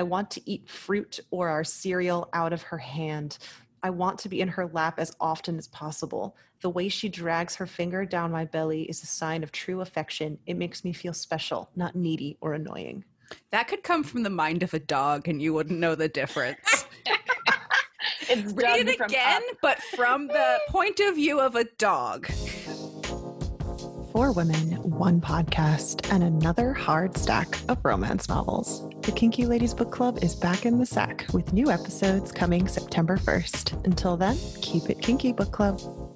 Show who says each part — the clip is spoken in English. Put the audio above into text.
Speaker 1: I want to eat fruit or our cereal out of her hand. I want to be in her lap as often as possible. The way she drags her finger down my belly is a sign of true affection. It makes me feel special, not needy or annoying.
Speaker 2: That could come from the mind of a dog, and you wouldn't know the difference.
Speaker 3: It's
Speaker 2: Read it again,
Speaker 3: up.
Speaker 2: but from the point of view of a dog.
Speaker 1: Four women, one podcast, and another hard stack of romance novels. The Kinky Ladies Book Club is back in the sack with new episodes coming September 1st. Until then, keep it kinky, book club.